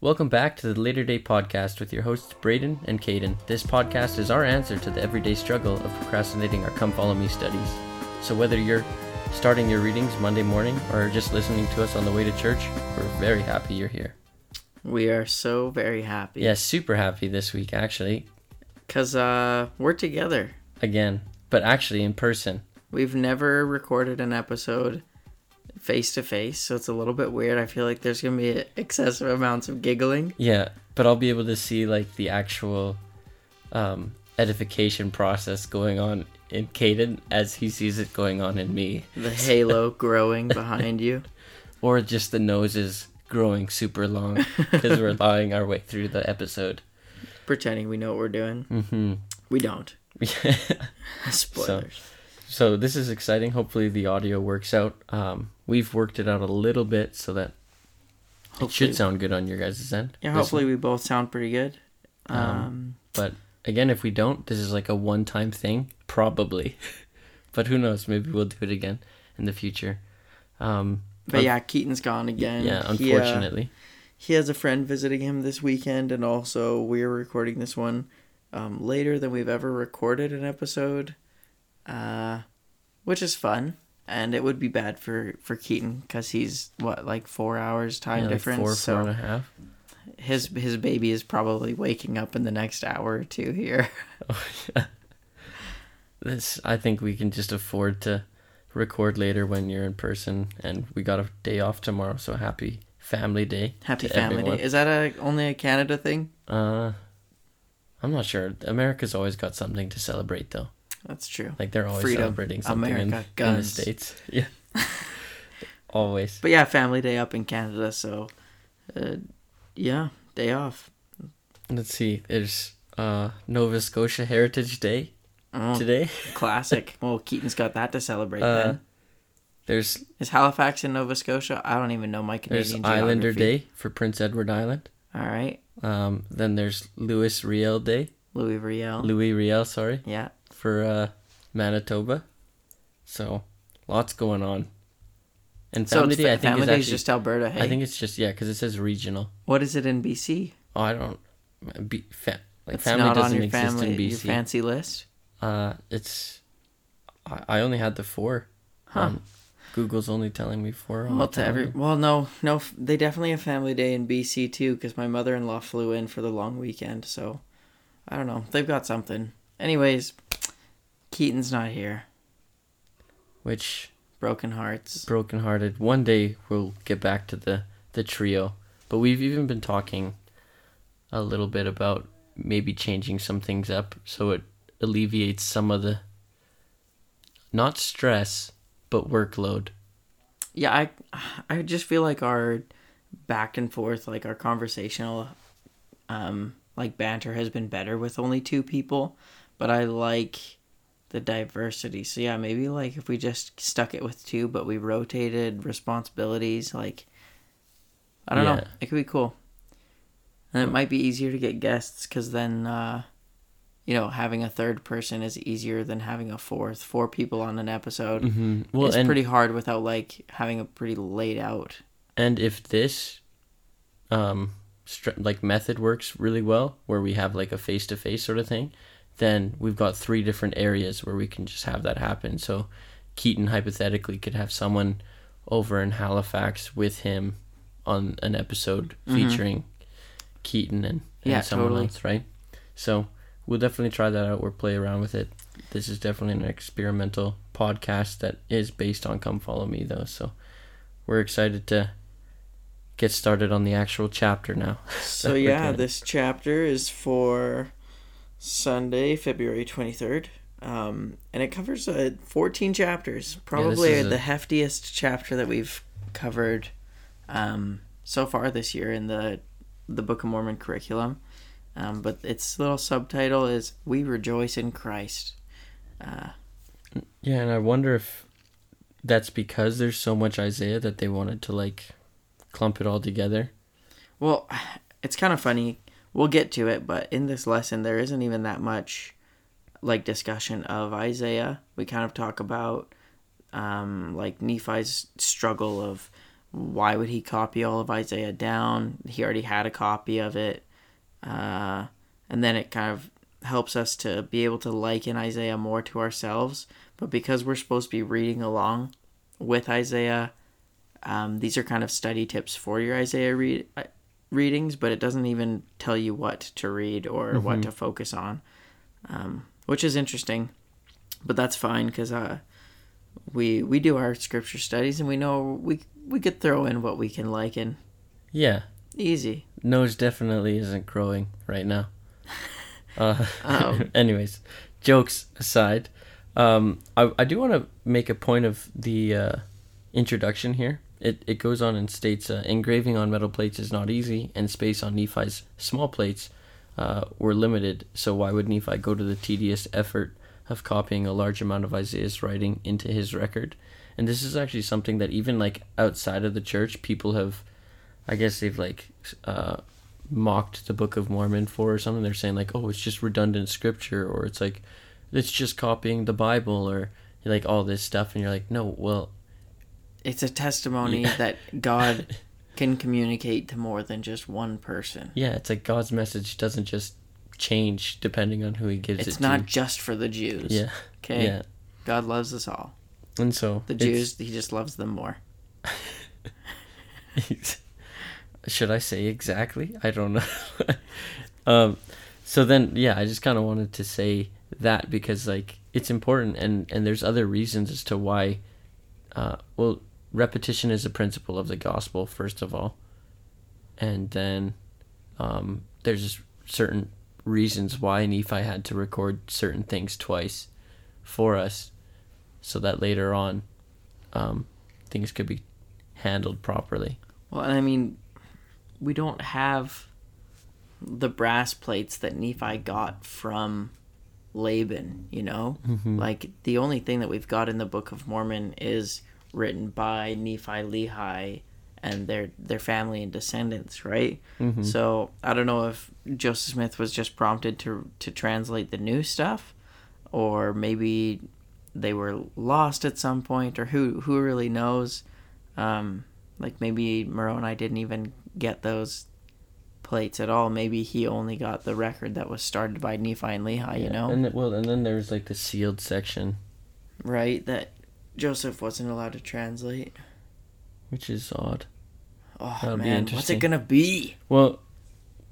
Welcome back to the Later Day Podcast with your hosts Braden and Caden. This podcast is our answer to the everyday struggle of procrastinating our Come Follow Me studies. So whether you're starting your readings Monday morning or just listening to us on the way to church, we're very happy you're here. We are so very happy. Yeah, super happy this week actually. Cause uh, we're together. Again, but actually in person. We've never recorded an episode face to face, so it's a little bit weird. I feel like there's gonna be excessive amounts of giggling. Yeah, but I'll be able to see like the actual um, edification process going on in Caden as he sees it going on in me. The halo growing behind you. Or just the noses growing super long because we're lying our way through the episode. Pretending we know what we're doing. Mm-hmm. We don't. Spoilers. So, so this is exciting. Hopefully the audio works out. Um, we've worked it out a little bit so that hopefully, it should sound good on your guys' end. Yeah, hopefully we both sound pretty good. Um, um, but again, if we don't, this is like a one-time thing, probably. but who knows? Maybe we'll do it again in the future. Um, but yeah, Keaton's gone again. Yeah, unfortunately. He, uh, he, has a friend visiting him this weekend, and also we're recording this one um, later than we've ever recorded an episode, uh, which is fun and it would be bad for for Keaton because he's what like four hours time yeah, difference. Like four, so four and a half. His his baby is probably waking up in the next hour or two here. Oh yeah. This I think we can just afford to record later when you're in person, and we got a day off tomorrow, so happy Family Day. Happy Family everyone. Day. Is that a only a Canada thing? Uh, I'm not sure. America's always got something to celebrate, though. That's true. Like they're always Freedom, celebrating something America, in, in, the states. Yeah, always. But yeah, Family Day up in Canada, so uh, yeah, day off. Let's see. There's uh, Nova Scotia Heritage Day oh, today. classic. Well, Keaton's got that to celebrate uh, then. There's is Halifax in Nova Scotia? I don't even know my Canadian. There's Islander Day for Prince Edward Island. All right. Um. Then there's Louis Riel Day. Louis Riel. Louis Riel. Sorry. Yeah for uh, Manitoba. So lots going on. And Family so Day, I think Family is actually, just Alberta. Hey? I think it's just yeah, because it says regional. What is it in BC? Oh, I don't. Be, fa- like it's family doesn't exist family, in BC. Your fancy list. Uh, it's. I, I only had the four. Huh. Um, Google's only telling me four. Well, to every well, no, no, they definitely have Family Day in BC too, because my mother-in-law flew in for the long weekend. So, I don't know. They've got something. Anyways, Keaton's not here. Which broken hearts. Broken hearted. One day we'll get back to the the trio, but we've even been talking a little bit about maybe changing some things up so it alleviates some of the not stress but workload. Yeah, I I just feel like our back and forth like our conversational um like banter has been better with only two people, but I like the diversity. So yeah, maybe like if we just stuck it with two, but we rotated responsibilities, like I don't yeah. know, it could be cool. And it might be easier to get guests because then, uh, you know, having a third person is easier than having a fourth. Four people on an episode mm-hmm. well, it's pretty hard without like having a pretty laid out. And if this, um, like method works really well, where we have like a face to face sort of thing, then we've got three different areas where we can just have that happen. So Keaton hypothetically could have someone over in Halifax with him on an episode mm-hmm. featuring Keaton and, and yeah, someone totally. else, right? So we'll definitely try that out or play around with it. This is definitely an experimental podcast that is based on Come Follow Me though. So we're excited to get started on the actual chapter now. So yeah, this chapter is for Sunday, February 23rd. Um, and it covers uh, 14 chapters. Probably yeah, the a... heftiest chapter that we've covered um, so far this year in the the Book of Mormon curriculum. Um, but its little subtitle is "We Rejoice in Christ." Uh, yeah, and I wonder if that's because there's so much Isaiah that they wanted to like clump it all together. Well, it's kind of funny we'll get to it, but in this lesson there isn't even that much like discussion of Isaiah. We kind of talk about um, like Nephi's struggle of why would he copy all of Isaiah down? He already had a copy of it. Uh, and then it kind of helps us to be able to liken Isaiah more to ourselves. But because we're supposed to be reading along with Isaiah, um, these are kind of study tips for your Isaiah read, readings, but it doesn't even tell you what to read or mm-hmm. what to focus on, um, which is interesting. But that's fine because uh, we we do our scripture studies and we know we we could throw in what we can like and yeah, easy. Nose definitely isn't growing right now. Uh, um, anyways, jokes aside, um, I I do want to make a point of the uh, introduction here. It, it goes on and states uh, engraving on metal plates is not easy, and space on Nephi's small plates uh, were limited. So why would Nephi go to the tedious effort of copying a large amount of Isaiah's writing into his record? And this is actually something that even like outside of the church, people have, I guess they've like uh, mocked the Book of Mormon for or something. They're saying like, oh, it's just redundant scripture, or it's like, it's just copying the Bible, or like all this stuff. And you're like, no, well, it's a testimony yeah. that God can communicate to more than just one person. Yeah, it's like God's message doesn't just change depending on who he gives it's it to. It's not just for the Jews. Yeah. Okay. Yeah. God loves us all. And so the Jews, he just loves them more. Should I say exactly? I don't know. um, so then, yeah, I just kind of wanted to say that because like it's important, and and there's other reasons as to why. Uh, well, repetition is a principle of the gospel, first of all. And then um, there's certain reasons why Nephi had to record certain things twice for us so that later on um, things could be handled properly. Well, I mean, we don't have the brass plates that Nephi got from Laban, you know? Mm-hmm. Like, the only thing that we've got in the Book of Mormon is written by Nephi Lehi and their their family and descendants, right? Mm-hmm. So I don't know if Joseph Smith was just prompted to to translate the new stuff, or maybe they were lost at some point, or who who really knows? Um, like maybe Moroni didn't even get those plates at all. Maybe he only got the record that was started by Nephi and Lehi. Yeah, you know, and well, and then there's like the sealed section, right? That Joseph wasn't allowed to translate. Which is odd. Oh That'll man, what's it gonna be? Well,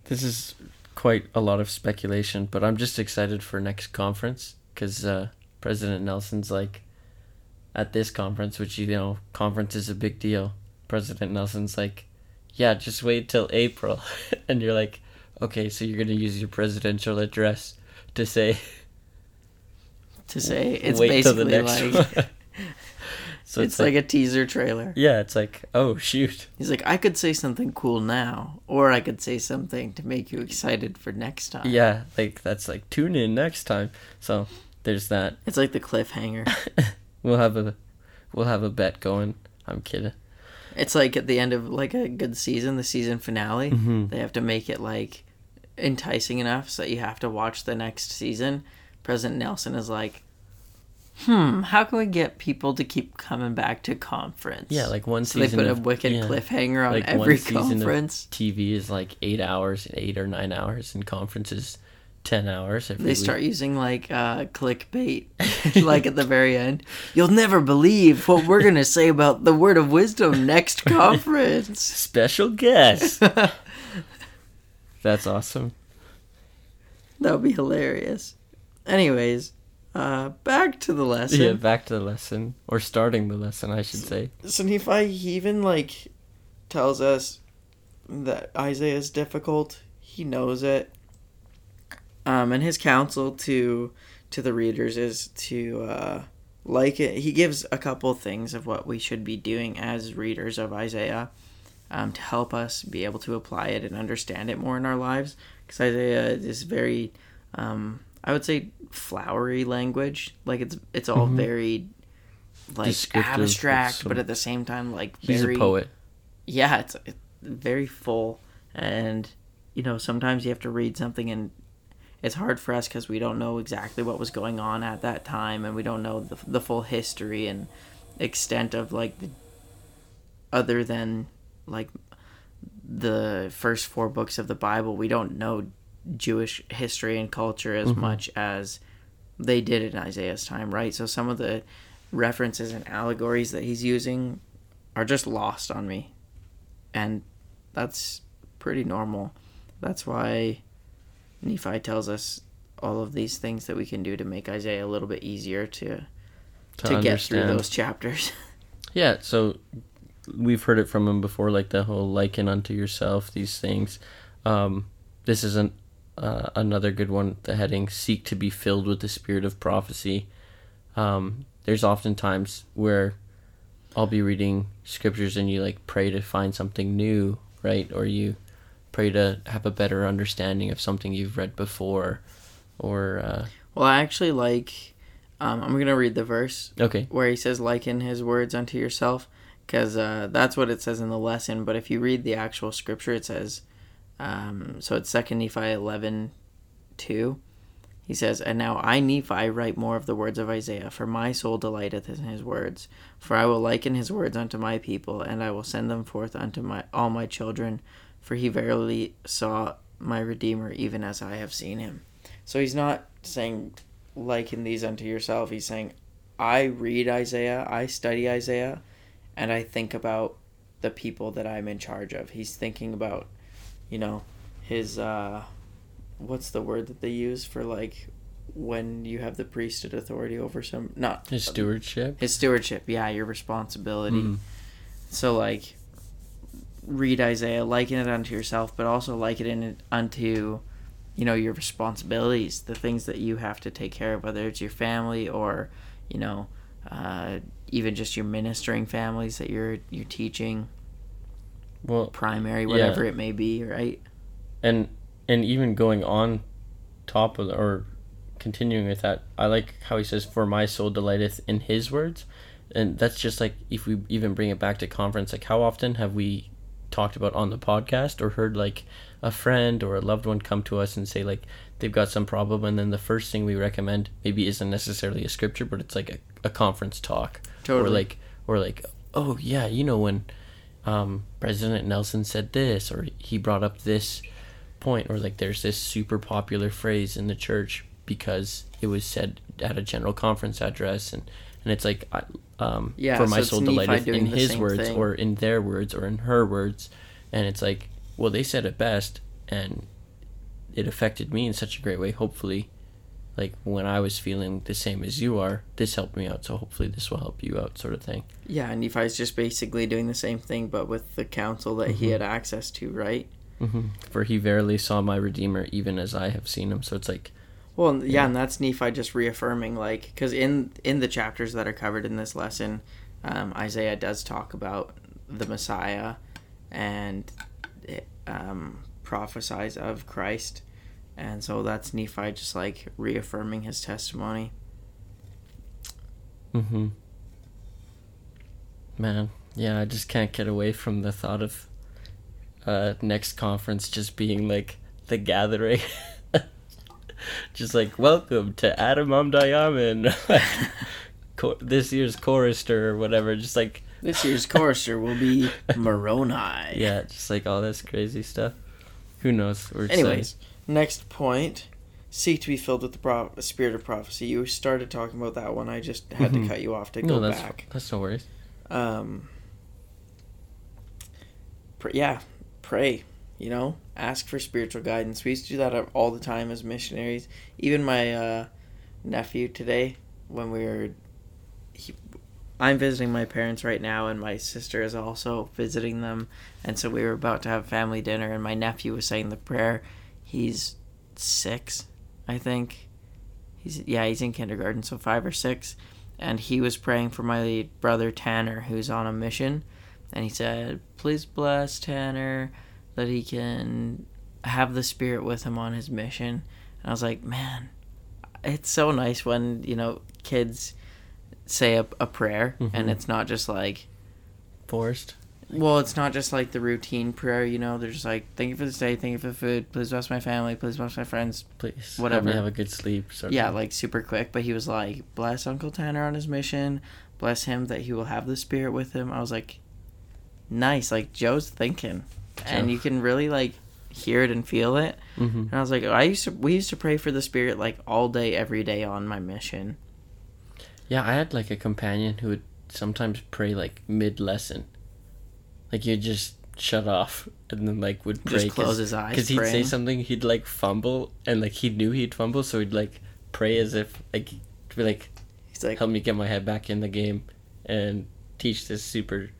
this is quite a lot of speculation, but I'm just excited for next conference because uh, President Nelson's like at this conference, which you know, conference is a big deal. President Nelson's like, yeah, just wait till April, and you're like, okay, so you're gonna use your presidential address to say. To say it's basically like so it's, it's like, like, a teaser trailer. Yeah, it's like, oh shoot. He's like, I could say something cool now, or I could say something to make you excited for next time. Yeah, like that's like tune in next time. So there's that. It's like the cliffhanger. we'll have a we'll have a bet going. I'm kidding. It's like at the end of like a good season, the season finale, mm-hmm. they have to make it like enticing enough so that you have to watch the next season. President Nelson is like, hmm, how can we get people to keep coming back to conference? Yeah, like one so season. they put a wicked yeah, cliffhanger on like every conference. TV is like eight hours, eight or nine hours, and conferences ten hours. they week. start using like uh, clickbait, like at the very end. You'll never believe what we're gonna say about the word of wisdom next conference. Special guest. That's awesome. That would be hilarious. Anyways, uh, back to the lesson. Yeah, back to the lesson, or starting the lesson, I should say. So Nephi he even like tells us that Isaiah is difficult. He knows it. Um, and his counsel to to the readers is to uh, like it. He gives a couple things of what we should be doing as readers of Isaiah um, to help us be able to apply it and understand it more in our lives. Because Isaiah is very um, I would say flowery language. Like it's it's all mm-hmm. very like abstract, but at the same time like he's very, a poet. Yeah, it's, it's very full, and you know sometimes you have to read something and it's hard for us because we don't know exactly what was going on at that time and we don't know the, the full history and extent of like the other than like the first four books of the Bible, we don't know Jewish history and culture as Mhm. much as they did in Isaiah's time, right? So some of the references and allegories that he's using are just lost on me. And that's pretty normal. That's why Nephi tells us all of these things that we can do to make Isaiah a little bit easier to to, get through those chapters. Yeah, so we've heard it from him before, like the whole liken unto yourself, these things. Um, this isn't uh, another good one. The heading seek to be filled with the spirit of prophecy. Um, there's often times where I'll be reading scriptures and you like pray to find something new, right? Or you pray to have a better understanding of something you've read before, or uh, well, I actually like. Um, I'm gonna read the verse okay, where he says liken his words unto yourself because uh, that's what it says in the lesson but if you read the actual scripture it says um, so it's second nephi 11 2 he says and now i nephi write more of the words of isaiah for my soul delighteth in his words. For i will liken his words unto my people and i will send them forth unto my all my children. For he verily saw my redeemer even as i have seen him. So he's not saying liken these unto yourself. He's saying I read Isaiah, I study Isaiah, and I think about the people that I'm in charge of. He's thinking about, you know, his uh what's the word that they use for like when you have the priesthood authority over some not his stewardship. his stewardship, yeah, your responsibility. Mhm. So like read Isaiah, liken it unto yourself, but also liken it unto you know your responsibilities, the things that you have to take care of, whether it's your family or you know uh, even just your ministering families that you're you're teaching, Well, primary, Yeah. whatever it may be, right? and and even going on top of or continuing with that i like how he says for my soul delighteth in his words and that's just like if we even bring it back to conference like how often have we talked about on the podcast or heard like a friend or a loved one come to us and say like they've got some problem and then the first thing we recommend maybe isn't necessarily a scripture but it's like a, a conference talk or like or like oh yeah you know when um, president nelson said this or he brought up this point or like there's this super popular phrase in the church because it was said at a general conference address and and it's like um Yeah, for my it's soul Nephi delighteth in his words thing. or in their words or in her words and it's like well they said it best and it affected me in such a great way hopefully like when i was feeling the same as you are this helped me out so hopefully this will help you out sort of thing Yeah, and Nephi's just basically doing the same thing, but with the counsel that he Mhm. had access to, right? hmm for he verily saw my redeemer even as i have seen him so it's like Well, yeah, Yeah. and that's Nephi just reaffirming, like, because in in the chapters that are covered in this lesson, um, Isaiah does talk about the Messiah, and it, um, prophesies of Christ, and so that's Nephi just like reaffirming his testimony. Mm-hmm. Man, yeah, I just can't get away from the thought of uh next conference just being like the gathering. just like welcome to Adam-ondi-Ahman. Cho- this year's chorister or whatever, just like This year's chorister will be Moroni. yeah, just like all this crazy stuff. Who knows? We're Anyways, next point. Seek to be filled with the pro- spirit of prophecy. You started talking about that one. I just had Mhm. to cut you off to no, go that's back. that's no worries. um pr- yeah pray you know ask for spiritual guidance we used to do that all the time as missionaries even my uh nephew today when we were he, i'm visiting my parents right now and my sister is also visiting them and so we were about to have family dinner and my nephew was saying the prayer he's six i think he's yeah he's in kindergarten so five or six and he was praying for my brother Tanner, who's on a mission, and he said, "Please bless Tanner that he can have the Spirit with him on his mission." And I was like, "Man, it's so nice when you know kids say a, a prayer, and Mhm. it's not just like." Forced. Well, it's not just like the routine prayer, you know. They're just like, "Thank you for this day, thank you for the food. Please bless my family. Please bless my friends." Please. Whatever. Have a good sleep. Sort Yeah, like super quick. But he was like, "Bless Uncle Tanner on his mission. Bless him that he will have the Spirit with him." I was like, nice. Like Joe's thinking, and you can really like hear it and feel it. Mm-hmm. And I was like, I used to we used to pray for the spirit like all day, every day on my mission. Yeah, I had like a companion who would sometimes pray like mid lesson. Like you'd just shut off and then like would pray Just close his eyes, because he'd say something he'd like fumble and like he knew he'd fumble so he'd like pray as if like to be like He's like, help me get my head back in the game and teach this super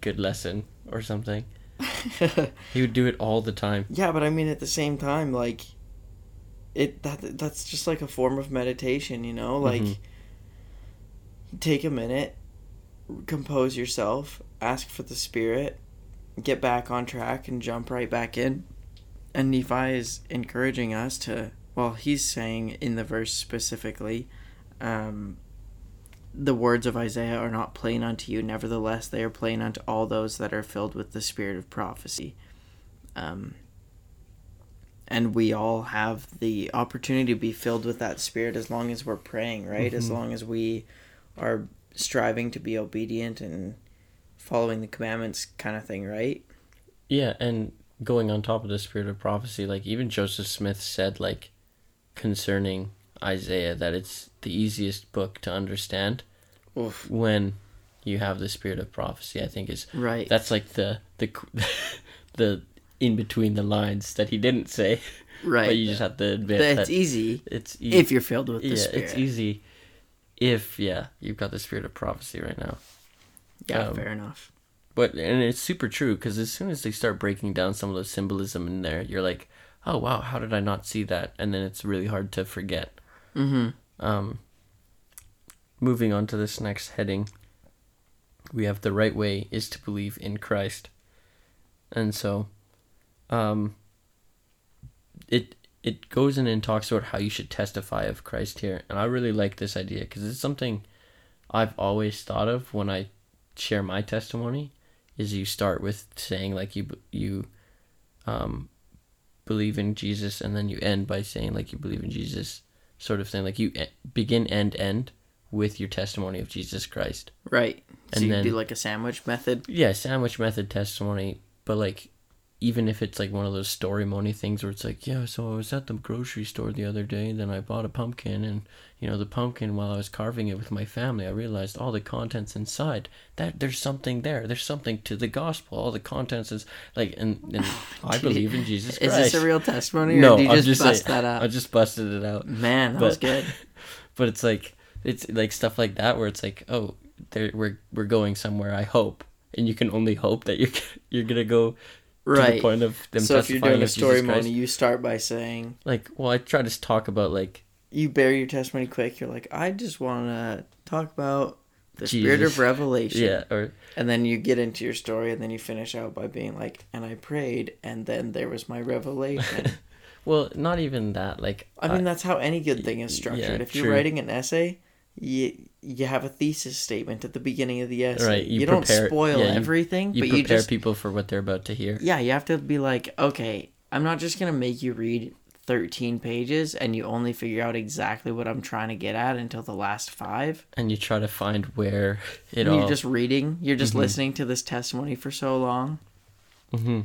good lesson or something. He would do it all the time. yeah, but I mean at the same time, like, it that that's just like a form of meditation, you know, like. Mhm. Take a minute, compose yourself, ask for the spirit, get back on track, and jump right back in. And Nephi is encouraging us to, well, he's saying in the verse specifically, um, the words of Isaiah are not plain unto you, nevertheless, they are plain unto all those that are filled with the spirit of prophecy. Um, and we all have the opportunity to be filled with that spirit as long as we're praying, right? As Mhm. long as we are striving to be obedient and following the commandments, kind of thing, right? Yeah, and going on top of the spirit of prophecy, like even Joseph Smith said, like concerning Isaiah, that it's the easiest book to understand Oof. when you have the spirit of prophecy. I think is Right. that's like the the the in between the lines that he didn't say, right. but you just have to admit That that it's easy it's e- if you're filled with the yeah, spirit. it's easy if yeah you've got the spirit of prophecy right now. Yeah, um, fair enough. But and it's super true because as soon as they start breaking down some of the symbolism in there, you're like, oh wow, how did I not see that? And then it's really hard to forget. Mm-hmm. Um, moving on to this next heading, we have the right way is to believe in Christ, and so, um, it it goes in and talks about how you should testify of Christ here, and I really like this idea because it's something I've always thought of when I share my testimony. Is you start with saying like you you, um, believe in Jesus, and then you end by saying like you believe in Jesus sort of thing. Like you begin and end with your testimony of Jesus Christ. Right. So And you then- do like a sandwich method. Yeah, sandwich method testimony, but like even if it's like one of those story money things where it's like, yeah, so I was at the grocery store the other day, then I bought a pumpkin and you know, the pumpkin while I was carving it with my family, I realized all the contents inside. That there's something there. There's something to the gospel. All the contents is like and, and I believe in Jesus Is this a real testimony, or no, do you just, just bust saying, that out? I just busted it out. Man, that but- was good. but it's like it's like stuff like that where it's like oh there we're we're going somewhere i hope and you can only hope that you're you're gonna go to the Right. point of them So if you're doing a story Jesus money, you start by saying like well i try to talk about like you bury your testimony quick. You're like, I just want to talk about the spirit of revelation. yeah or And then you get into your story, and then you finish out by being like, and I prayed, and then there was my revelation. well not even that like I mean, that's how any good thing is yeah, structured. if you're true. writing an essay, you you have a thesis statement at the beginning of the essay. Right, You, you don't spoil yeah, everything, you but prepare you just people for what they're about to hear yeah, you have to be like, okay, I'm not just gonna make you read 13 pages and you only figure out exactly what I'm trying to get at until the last five. and you try to find where it And all you're just reading, you're just Mhm. listening to this testimony for so long. hmm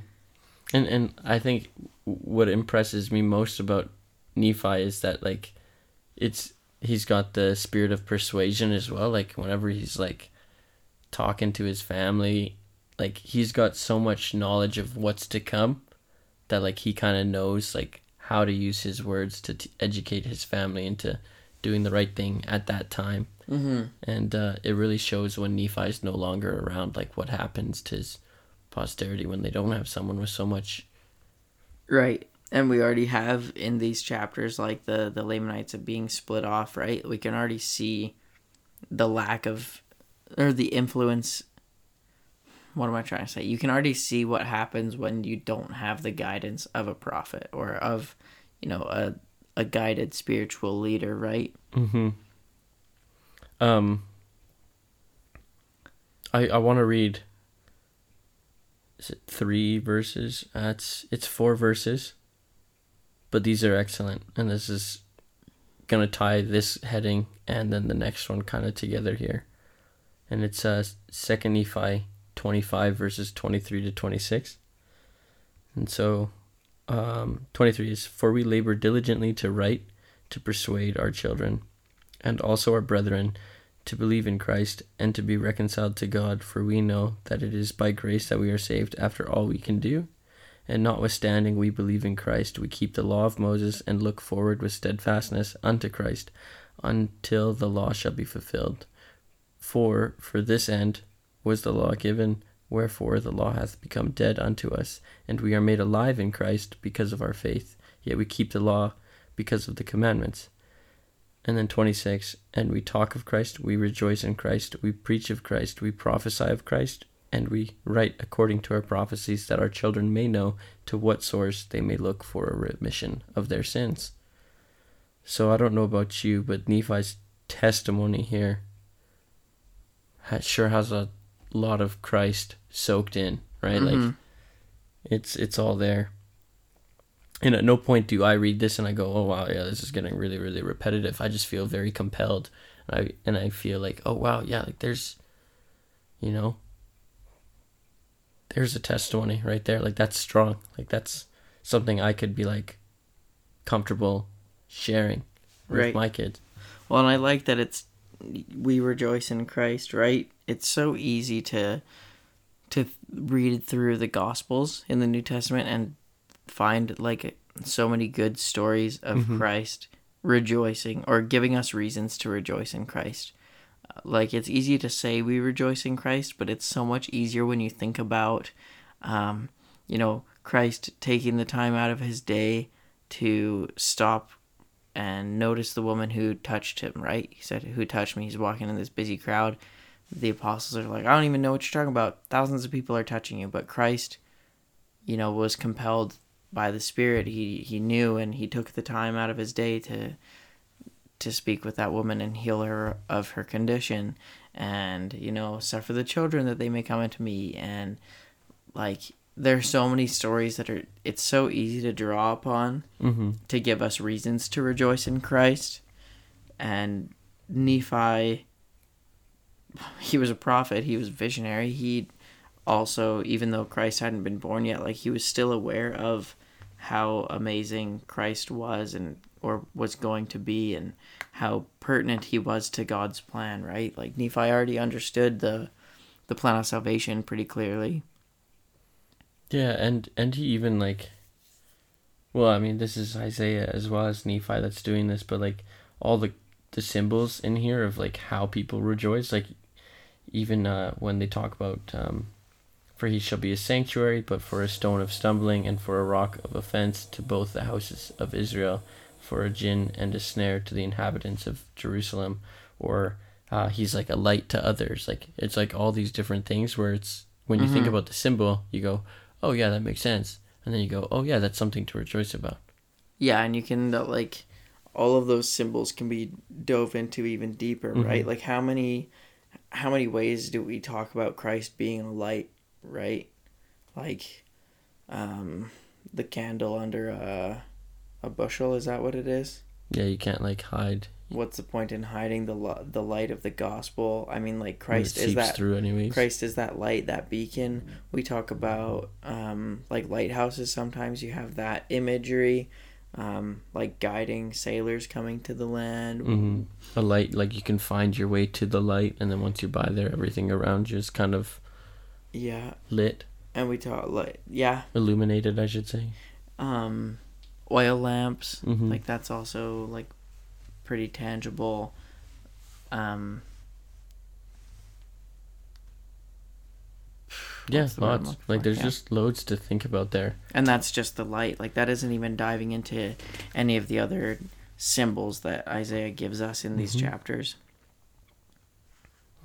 And and I think what impresses me most about Nephi is that like it's he's got the spirit of persuasion as well. Like whenever he's like talking to his family, like he's got so much knowledge of what's to come that like he kind of knows like how to use his words to t- educate his family into doing the right thing at that time Mm-hmm. and uh, it really shows when Nephi's no longer around, like what happens to his posterity when they don't have someone with so much. Right. And we already have in these chapters like the the Lamanites of being split off, right? We can already see the lack of or the influence what am I trying to say? You can already see what happens when you don't have the guidance of a prophet or of, you know, a a guided spiritual leader, right? Mm-hmm. Um. I I want to read. Is it three verses? Uh, it's it's four verses. But these are excellent, and this is gonna tie this heading and then the next one kind of together here, and it's uh Second Nephi 25 verses 23 to 26. And so um, 23 is for we labor diligently to write to persuade our children and also our brethren to believe in Christ and to be reconciled to God for we know that it is by grace that we are saved after all we can do and notwithstanding we believe in Christ we keep the law of Moses and look forward with steadfastness unto Christ until the law shall be fulfilled for for this end was the law given Wherefore the law hath become dead unto us, and we are made alive in Christ because of our faith. Yet we keep the law because of the commandments. And then 26, and we talk of Christ, we rejoice in Christ, we preach of Christ, we prophesy of Christ, and we write according to our prophecies that our children may know to what source they may look for a remission of their sins. So I don't know about you, but Nephi's testimony here sure has a lot of Christ soaked in, right? Mm-hmm. Like it's it's all there. And at no point do I read this and I go, "Oh wow, yeah, this is getting really really repetitive." I just feel very compelled. And I and I feel like, "Oh wow, yeah, like there's you know, there's a testimony right there. Like that's strong. Like that's something I could be like comfortable sharing with right. my kids. Well, and I like that it's we rejoice in Christ, right? It's so easy to to read through the Gospels in the New Testament and find like so many good stories of mm-hmm. Christ rejoicing or giving us reasons to rejoice in Christ. Like it's easy to say we rejoice in Christ, but it's so much easier when you think about, um, you know, Christ taking the time out of his day to stop and notice the woman who touched him, right? He said, Who touched me? He's walking in this busy crowd. The apostles are like, I don't even know what you're talking about. Thousands of people are touching you. But Christ, you know, was compelled by the Spirit. He he knew and he took the time out of his day to to speak with that woman and heal her of her condition and, you know, suffer the children that they may come into me. And like there's so many stories that are it's so easy to draw upon mm-hmm. to give us reasons to rejoice in Christ. And Nephi he was a prophet. He was visionary. He also even though Christ hadn't been born yet like he was still aware of how amazing Christ was and or was going to be and how pertinent he was to God's plan right? Like Nephi already understood the the plan of salvation pretty clearly. Yeah, and and he even like well, I mean, this is Isaiah as well as Nephi that's doing this, but like all the the symbols in here of like how people rejoice, like even uh, when they talk about um, for he shall be a sanctuary, but for a stone of stumbling and for a rock of offense to both the houses of Israel, for a gin and a snare to the inhabitants of Jerusalem, or uh, he's like a light to others. Like it's like all these different things where it's when you mm-hmm. think about the symbol, you go, oh yeah, that makes sense, and then you go, oh yeah, that's something to rejoice about. Yeah, and you can uh, like all of those symbols can be dove into even deeper, mm-hmm. right? Like how many how many ways do we talk about Christ being a light, right? Like um the candle under a a bushel, is that what it is? Yeah, you can't like hide what's the point in hiding the the light of the gospel? I mean, like Christ is that through anyways. Christ is that light, that beacon. We talk about um, like lighthouses. Sometimes you have that imagery, um, like guiding sailors coming to the land. Mm-hmm. A light, like you can find your way to the light, and then once you're by there, everything around you is kind of yeah lit. And we talk like yeah illuminated, I should say. Um, oil lamps, mm-hmm. like that's also like pretty tangible. Um, yeah, lots. Like there's yeah. just loads to think about there. And that's just the light. Like that isn't even diving into any of the other symbols that Isaiah gives us in these chapters.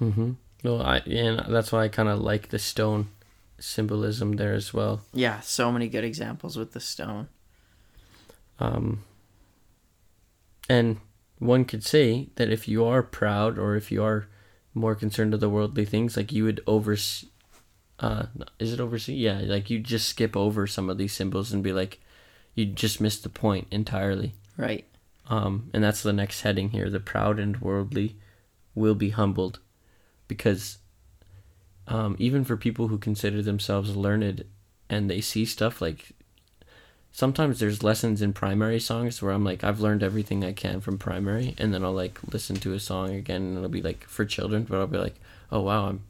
mm-hmm. chapters. Mhm. Well, I and that's why I kind of like the stone symbolism there as well. Yeah, so many good examples with the stone. Um and one could say that if you are proud or if you are more concerned with the worldly things, like you would oversee. Uh, is it oversee? Yeah, like you just skip over some of these symbols and be like, you just missed the point entirely. Right. Um, and that's the next heading here. The proud and worldly will be humbled, because um, even for people who consider themselves learned and they see stuff like sometimes there's lessons in primary songs where I'm like I've learned everything I can from primary and then I'll like listen to a song again and it'll be like for children but I'll be like oh wow I'm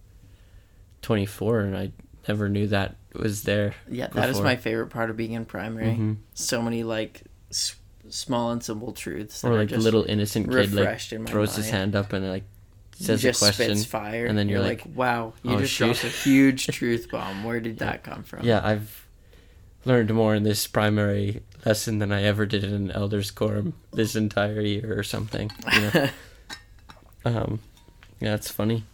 24 and I never knew that was there Yeah, that is before. my favorite part of being in primary. Mhm. So many like s- small and simple truths. or like a little innocent kid like refreshed in my throws his hand up and like says just a question spits fire, and then you're like, "Wow, you "Oh, just shoot." dropped a huge truth bomb. Where did that come from?" yeah I've learned more in this primary lesson than I ever did in an elders quorum this entire year or something you know um yeah it's funny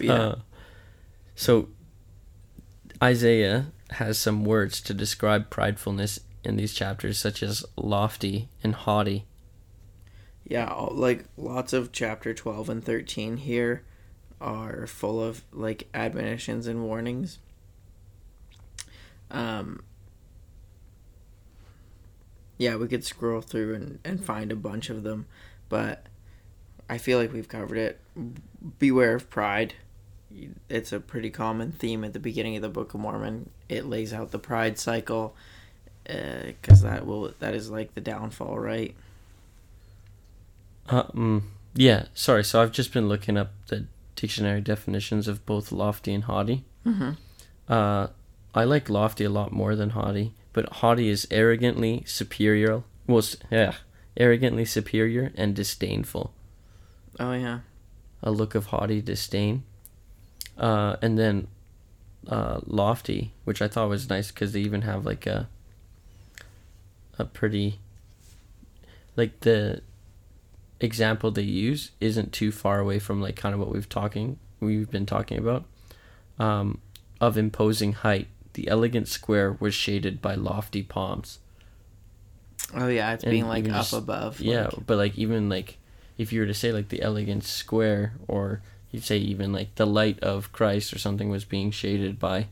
yeah, Uh, so Isaiah has some words to describe pridefulness in these chapters, such as lofty and haughty. yeah, like lots of chapter twelve and thirteen here are full of like admonitions and warnings. Um. Yeah, we could scroll through and, and find a bunch of them, but I feel like we've covered it. Beware of pride. It's a pretty common theme at the beginning of the Book of Mormon. It lays out the pride cycle, because that will that is like the downfall, right? Uh, mm, yeah, sorry. So I've just been looking up the dictionary definitions of both lofty and haughty. Mm-hmm. Uh, I like lofty a lot more than haughty, but haughty is arrogantly superior. Well, yeah, arrogantly superior and disdainful. Oh yeah. a look of haughty disdain. Uh, and then uh, lofty, which I thought was nice because they even have like a a pretty like the example they use isn't too far away from like kind of what we've talking we've been talking about um, of imposing height. The elegant square was shaded by lofty palms. Oh yeah, it's And being like up just- above. Yeah, like- but like even like if you were to say like the elegant square, or you'd say even like the light of Christ or something was being shaded by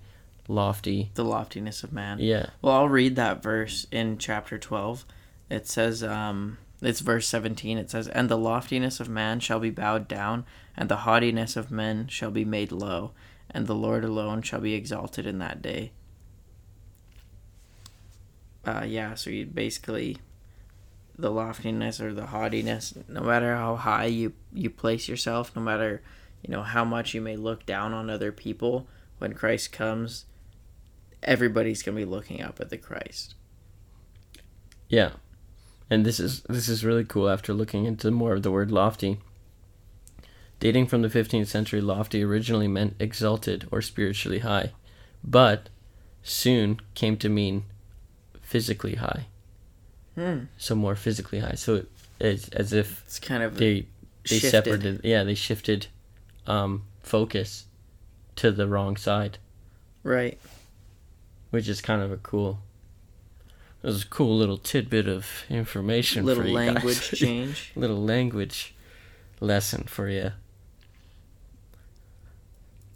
lofty. the loftiness of man. Yeah. Well, I'll read that verse in chapter 12. It says, um, it's verse 17. It says, And the loftiness of man shall be bowed down, and the haughtiness of men shall be made low, and the Lord alone shall be exalted in that day. Uh, yeah, so you basically, the loftiness or the haughtiness, no matter how high you, you place yourself, no matter, you know, how much you may look down on other people, when Christ comes, everybody's gonna be looking up at the Christ. Yeah. And this is this is really cool after looking into more of the word lofty. Dating from the 15th century, lofty originally meant exalted or spiritually high, but soon came to mean physically high. Hmm. So more physically high. So it, it's as if It's kind of they they shifted. separated yeah they shifted um focus to the wrong side right. which is kind of a cool it was a cool little tidbit of information Little for you language change. little language lesson for you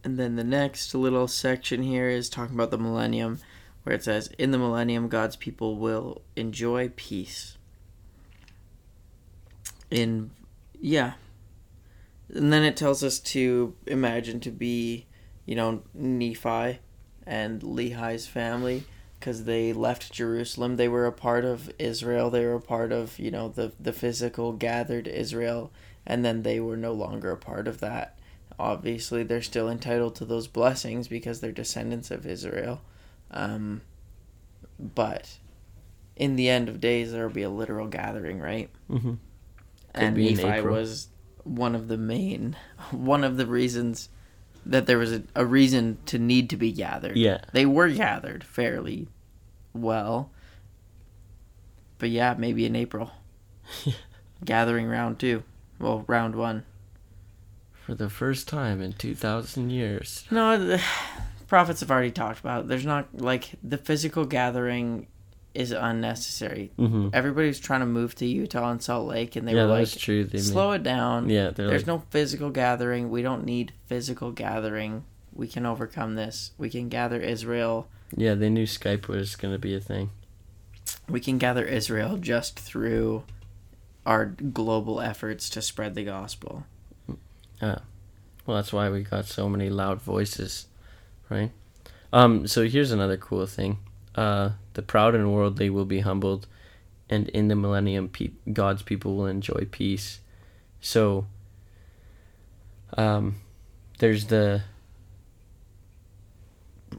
And then the next little section here is talking about the millennium, where it says, In the millennium, God's people will enjoy peace. In, yeah. And then it tells us to imagine to be, you know, Nephi and Lehi's family, because they left Jerusalem. They were a part of Israel. They were a part of, you know, the, the physical gathered Israel. And then they were no longer a part of that obviously they're still entitled to those blessings because they're descendants of Israel. Um, but in the end of days, there will be a literal gathering, right? mm-hmm. and Nephi was one of the main, one of the reasons that there was a, a reason to need to be gathered. yeah They were gathered fairly well. But yeah, maybe in April. Gathering round two. Well, round one. For the first time in 2000 years No, the prophets have already talked about. It. There's not like the physical gathering is unnecessary. mm-hmm. Everybody's trying to move to Utah and Salt Lake, and they yeah were like, true they "Slow it down. yeah There's like no physical gathering. We don't need physical gathering. We can overcome this. We can gather Israel. yeah they knew skype was gonna be a thing We can gather Israel just through our global efforts to spread the gospel." Well, that's why we got so many loud voices, right? Um, so here's another cool thing. Uh, the proud and worldly will be humbled, and in the millennium, pe- God's people will enjoy peace. So, um, there's the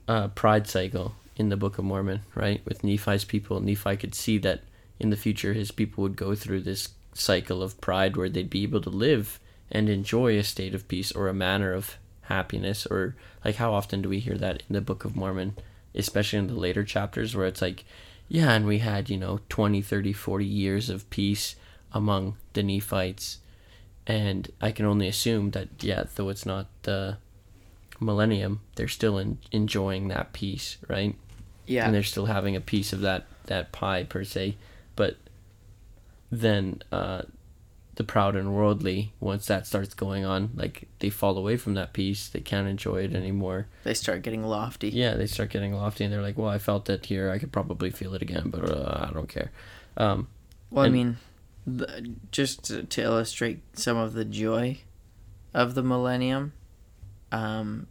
uh, pride cycle in the Book of Mormon, right? With Nephi's people, Nephi could see that in the future his people would go through this cycle of pride where they'd be able to live and enjoy a state of peace or a manner of happiness or like how often do we hear that in the book of mormon especially in the later chapters where it's like yeah and we had you know 20 30 40 years of peace among the nephites. And i can only assume that yeah though it's not the millennium they're still in, enjoying that peace right? Yeah. and they're still having a piece of that that pie per se. But then uh the proud and worldly once that starts going on like they fall away from that peace they can't enjoy it anymore they start getting lofty. yeah they start getting lofty and they're like well i felt it here i could probably feel it again but uh, i don't care um Well, I mean, the, just to, to illustrate some of the joy of the millennium, um,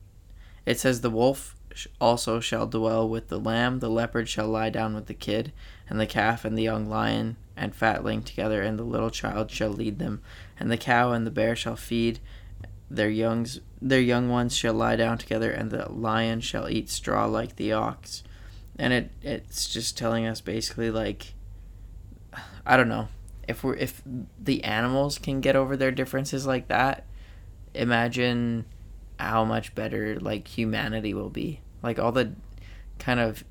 it says the wolf also shall dwell with the lamb, the leopard shall lie down with the kid, and the calf and the young lion and fatling together, and the little child shall lead them, and the cow and the bear shall feed. Their youngs, their young ones shall lie down together, and the lion shall eat straw like the ox. And it it's just telling us basically like I don't know if we're if the animals can get over their differences like that. Imagine how much better like humanity will be. Like all the kind of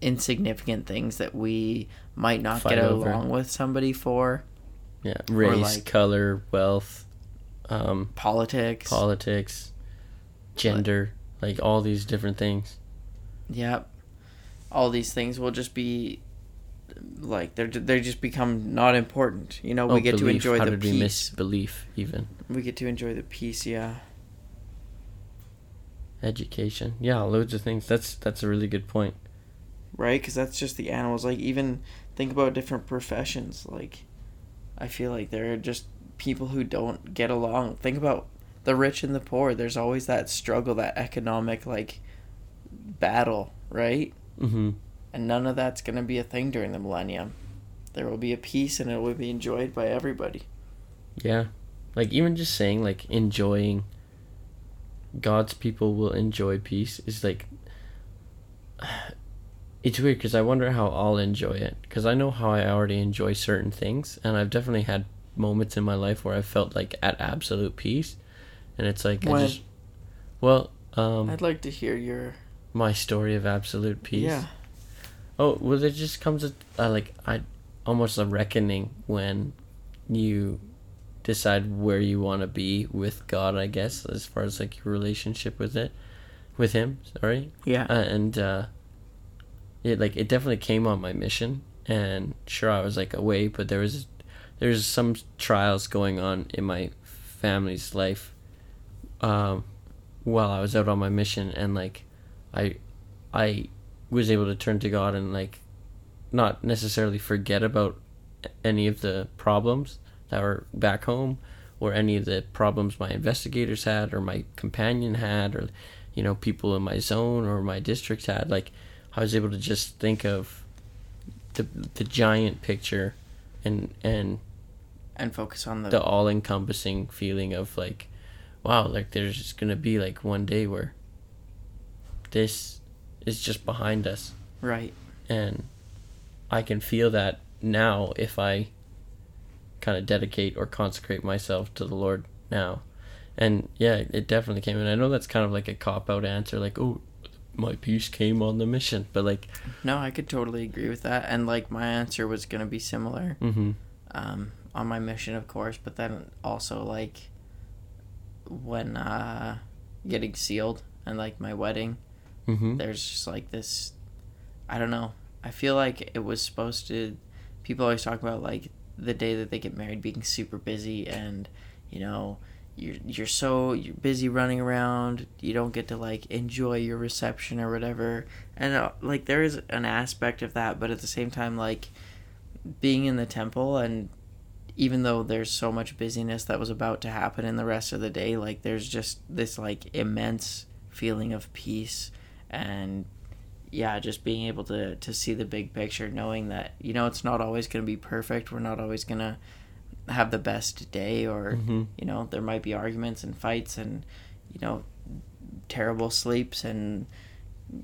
insignificant things that we might not Fight get over. along with somebody for yeah race like- color wealth um politics. politics gender like all these different things Yep. All these things will just be like they're they just become not important. You know, we Oh, get to enjoy How the did we miss peace. belief even We get to enjoy the peace, yeah. education yeah loads of things that's that's a really good point Right? Because that's just the animals. Like, even think about different professions. Like, I feel like there are just people who don't get along. Think about the rich and the poor. There's always that struggle, that economic, like, battle, right? mm-hmm And none of that's going to be a thing during the millennium. There will be a peace and it will be enjoyed by everybody. Yeah. Like even just saying like enjoying God's people will enjoy peace is like it's weird cuz I wonder how I'll enjoy it cuz I know how I already enjoy certain things and I've definitely had moments in my life where I felt like at absolute peace and it's like When? I just well um I'd like to hear your. my story of absolute peace Yeah. Oh, well, it just comes at uh, like I almost a reckoning when you decide where you want to be with God. I guess as far as like your relationship with it, with Him. Sorry, Yeah. uh, and uh, it like it definitely came on my mission. And sure, I was like away, but there was there's some trials going on in my family's life um, while I was out on my mission, and like I I was able to turn to God and like not necessarily forget about any of the problems that were back home or any of the problems my investigators had or my companion had or you know people in my zone or my district had like I was able to just think of the the giant picture and and and focus on the. the all encompassing feeling of like wow like there's just gonna be like one day where this is just behind us right. and I can feel that now if I kind of dedicate or consecrate myself to the Lord now. And yeah, it definitely came in. I know that's kind of like a cop out answer, like, oh, my peace came on the mission. But like, No, I could totally agree with that. And, like, my answer was going to be similar mm-hmm. um, on my mission, of course, but then also, like, when uh, getting sealed and, like, my wedding, Mm-hmm. there's just, like, this. I don't know. I feel like it was supposed to. People always talk about, like, the day that they get married being super busy and, you know, you're you're so you're busy running around you don't get to like enjoy your reception or whatever and uh, like there is an aspect of that but at the same time like being in the temple and even though there's so much busyness that was about to happen in the rest of the day, like there's just this like immense feeling of peace and yeah, just being able to to see the big picture, knowing that you know it's not always going to be perfect. We're not always going to have the best day, or Mhm. you know there might be arguments and fights and you know terrible sleeps and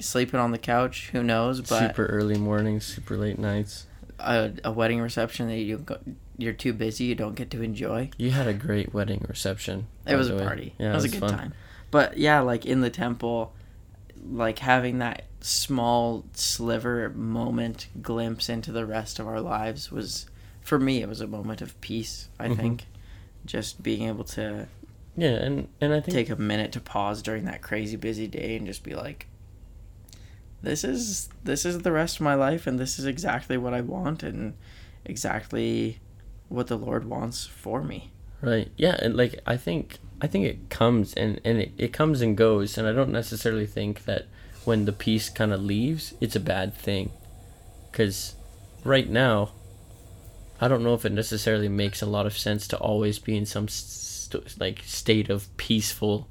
sleeping on the couch. Who knows? But super early mornings, super late nights. a, a wedding reception that you go, you're too busy, you don't get to enjoy. You had a great wedding reception. It was a way. party. Yeah, it was, a good time. But yeah, like in the temple, like having that small sliver moment glimpse into the rest of our lives was for me it was a moment of peace, I Mhm. think. Just being able to Yeah, and and I think take a minute to pause during that crazy busy day and just be like this is this is the rest of my life and this is exactly what I want and exactly what the Lord wants for me. Right. Yeah, and like I think I think it comes and and it, it comes and goes and I don't necessarily think that when the peace kind of leaves, it's a bad thing. Cuz right now I don't know if it necessarily makes a lot of sense to always be in some st- like state of peaceful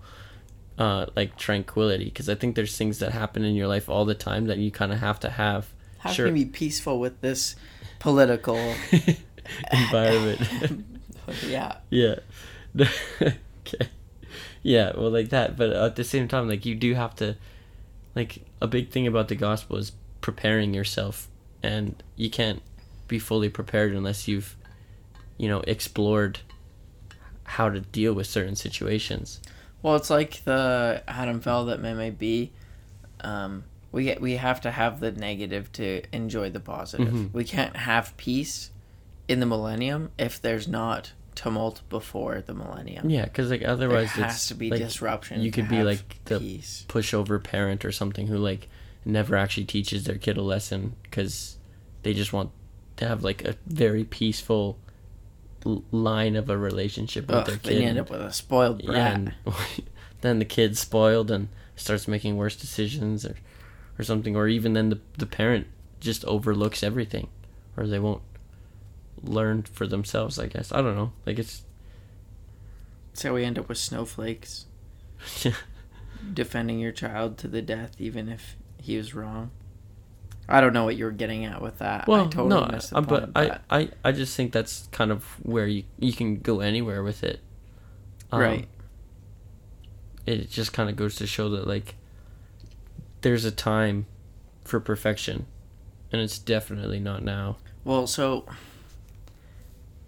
uh like tranquility because I think there's things that happen in your life all the time that you kind of have to have How sure can you be peaceful with this political environment. yeah. Yeah. okay. Yeah, well, like that, but at the same time, like you do have to, like a big thing about the gospel is preparing yourself, and you can't be fully prepared unless you've, you know, explored how to deal with certain situations. Well, it's like the Adam fell that may may be. Um, we we have to have the negative to enjoy the positive. Mhm. We can't have peace in the millennium if there's not tumult before the millennium. Yeah, because like there otherwise, has it's to be like, disruption. You could be like the peace. pushover parent or something who like never actually teaches their kid a lesson because they just want to have like a very peaceful l- line of a relationship with Ugh, their kid. you end up with a spoiled brat. yeah, and then the kid's spoiled and starts making worse decisions or or something, or even then the the parent just overlooks everything, or they won't learn for themselves. I guess I don't know. Like it's So we end up with snowflakes defending your child to the death, even if he was wrong. I don't know what you were getting at with that. Well, I totally no, missed the uh, but point, I, I, I just think that's kind of where you you can go anywhere with it. Um, Right. It just kind of goes to show that like there's a time for perfection, and it's definitely not now. Well, so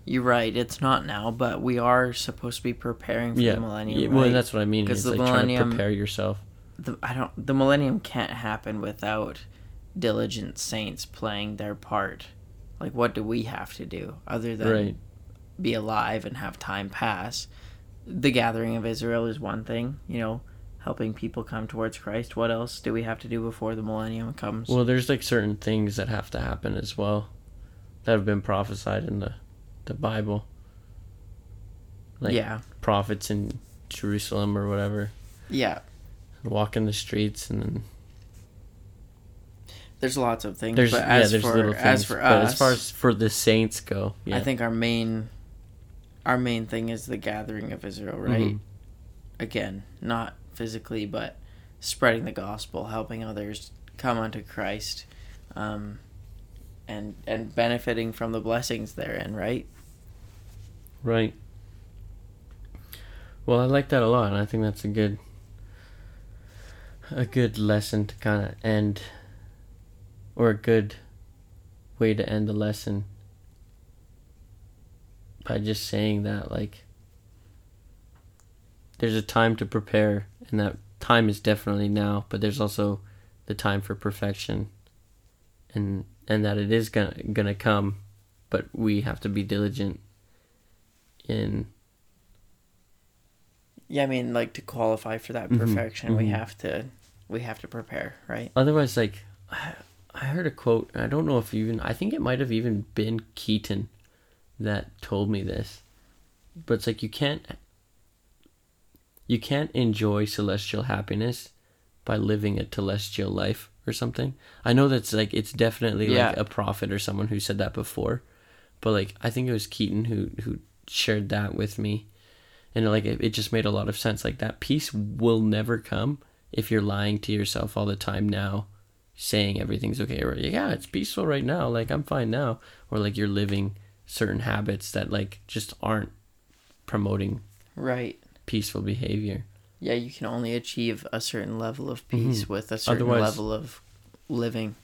you're right. It's not now, but we are supposed to be preparing for yeah, the millennium. yeah, right? well, that's what I mean. 'Cause It's the like millennium- prepare yourself. the, I don't. The millennium can't happen without diligent saints playing their part. Like, what do we have to do other than Right. be alive and have time pass? The gathering of Israel is one thing, you know, helping people come towards Christ. What else do we have to do before the millennium comes? Well, there's like certain things that have to happen as well, that have been prophesied in the, the Bible. Like yeah, prophets in Jerusalem or whatever. yeah. walk in the streets and then There's lots of things. there's but yeah as there's for, little things as for but us, as far as for the saints go yeah I think our main our main thing is the gathering of Israel, right? Mhm. Again, not physically, but spreading the gospel, helping others come unto Christ, um, and and benefiting from the blessings therein, right? right well i like that a lot and i think that's a good a good lesson to kind of end or a good way to end the lesson by just saying that like there's a time to prepare and that time is definitely now but there's also the time for perfection and and that it is gonna gonna come but we have to be diligent in Yeah, I mean, like to qualify for that Mhm, perfection, we mhm. have to we have to prepare, right? otherwise like I- heard a quote and i don't know if even i think it might have even been keaton that told me this but it's like you can't you can't enjoy celestial happiness by living a telestial life or something. I know that's like it's definitely like a prophet or someone who said that before but like I think it was Keaton who who shared that with me, and like it, it just made a lot of sense. Like that peace will never come if you're lying to yourself all the time now, saying everything's okay or yeah it's peaceful right now, like I'm fine now, or like you're living certain habits that like just aren't promoting Right. peaceful behavior. Yeah, you can only achieve a certain level of peace Mhm. with a certain Otherwise- level of living.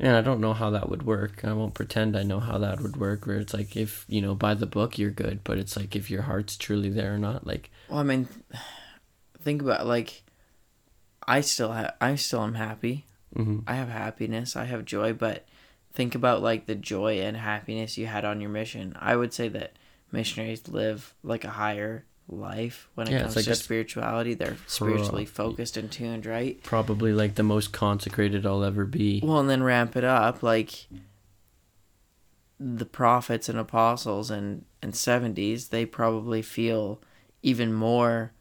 And I don't know how that would work. I won't pretend I know how that would work. Where it's like if you know by the book you're good, but it's like if your heart's truly there or not. Like Well, I mean, think about like, I still have, I still am happy. hmm I have happiness. I have joy. But think about like the joy and happiness you had on your mission. I would say that missionaries live like a higher life when it Yeah, comes like to spirituality. They're spiritually Pro- focused and tuned, right? probably like the most consecrated I'll ever be. Well, and then ramp it up like the prophets and apostles and and 70s, they probably feel even more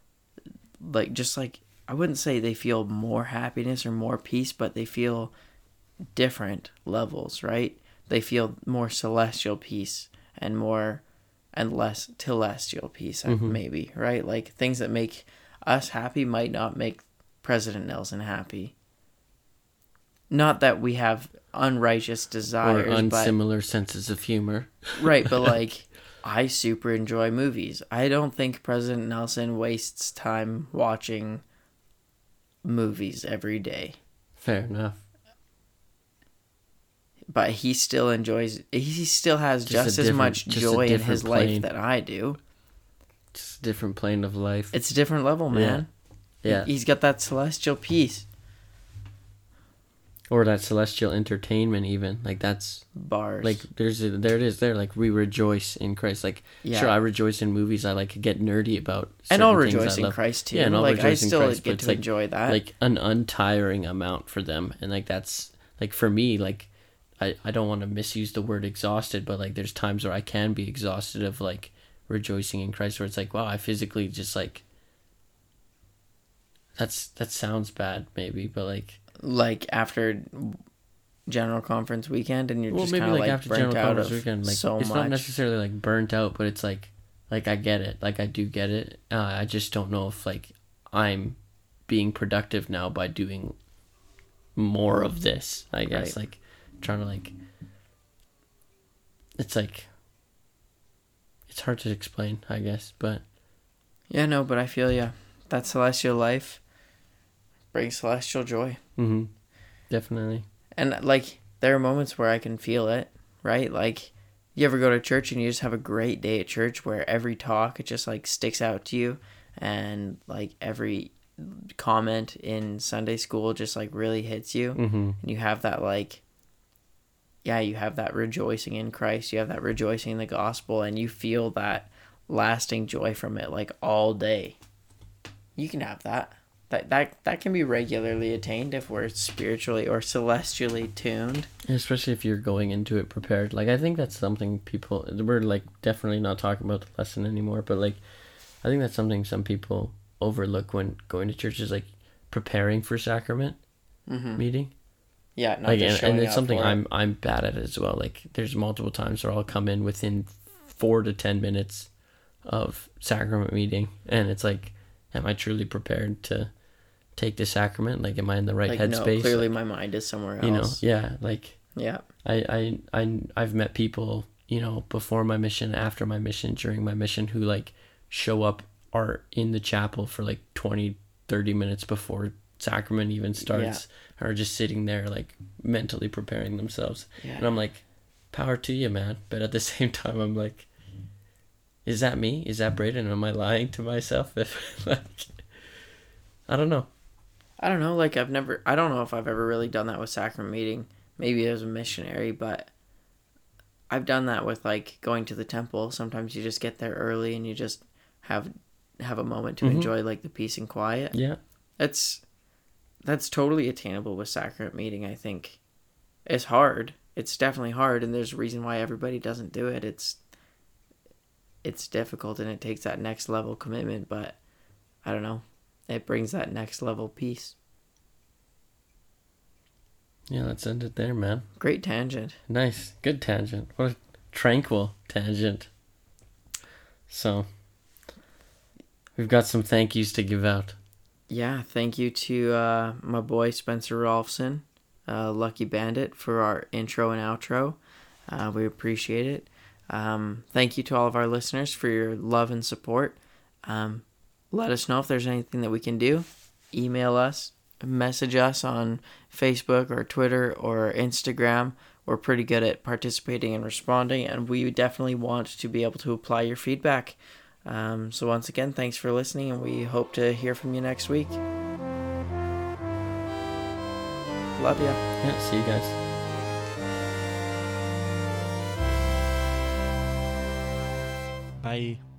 like just like I wouldn't say they feel more happiness or more peace, but they feel different levels, right? They feel more celestial peace and more and less telestial peace, uh, Mhm. maybe, right? Like things that make us happy might not make President Nelson happy. Not that we have unrighteous or desires, but unsimilar senses of humor. right, but like I super enjoy movies. I don't think President Nelson wastes time watching movies every day. Fair enough. But he still enjoys he still has Just just, as much joy in his life that I do. Just a different plane of life. It's a different level, man. yeah. He's got that celestial peace. Or that celestial entertainment even. Like that's Bars. like there's a, there it is there like we rejoice in Christ. Like yeah. sure I rejoice in movies. I like get nerdy about and I'll rejoice in. Christ too. Yeah, and I'll like I rejoice in still Christ, get to like- enjoy that. like an untiring amount for them and like that's like for me like i i don't want to misuse the word exhausted but like there's times where i can be exhausted of like rejoicing in christ where it's like wow i physically just like that's that sounds bad maybe but like like after general conference weekend and you're well just maybe kind of like, like, after burnt general out conference of weekend like so it's much. not necessarily like burnt out but it's like like i get it like i do get it uh, i just don't know if like i'm being productive now by doing more of this i guess Right. like trying to like it's like it's hard to explain i guess but Yeah, no, but I feel yeah. That celestial life brings celestial joy. hmm definitely And like there are moments where I can feel it, right? Like you ever go to church and you just have a great day at church where every talk it just like sticks out to you and like every comment in Sunday school just like really hits you hmm and you have that like yeah, you have that rejoicing in Christ, you have that rejoicing in the gospel and you feel that lasting joy from it like all day. You can have that. That that that can be regularly attained if we're spiritually or celestially tuned. especially if you're going into it prepared like i think that's something people we're like definitely not talking about the lesson anymore but like i think that's something some people overlook when going to church is like preparing for sacrament Mm-hmm. meeting Yeah, not like just and, and it's something i'm i'm bad at as well like there's multiple times where i'll come in within four to ten minutes of sacrament meeting and it's like am i truly prepared to take the sacrament like am i in the right like headspace no, clearly my mind is somewhere else. you know yeah like Yeah. I, I I I've met people, you know, before my mission, after my mission, during my mission who like show up are in the chapel for like 20 30 minutes before sacrament even starts are just sitting there like mentally preparing themselves. Yeah. And I'm like power to you, man. But at the same time I'm like is that me? Is that Braden? Am I lying to myself if like I don't know. I don't know, like I've never I don't know if I've ever really done that with sacrament meeting. Maybe as a missionary, but I've done that with like going to the temple. Sometimes you just get there early and you just have have a moment to Mhm. enjoy like the peace and quiet. Yeah. That's that's totally attainable with sacrament meeting, I think. It's hard. It's definitely hard and there's a reason why everybody doesn't do it. It's it's difficult and it takes that next level commitment, but I don't know. It brings that next level peace. Yeah, let's end it there, man. Great tangent. Nice. Good tangent. What a tranquil tangent. So we've got some thank yous to give out. Yeah, thank you to uh, my boy Spencer Rolfson, uh, Lucky Bandit, for our intro and outro. Uh, we appreciate it. Um, thank you to all of our listeners for your love and support. Um, let us know if there's anything that we can do. Email us, message us on Facebook or Twitter or Instagram. We're pretty good at participating and responding, and we definitely want to be able to apply your feedback. Um, so, once again, thanks for listening, and we hope to hear from you next week. Love ya. Yeah, see you guys. Bye.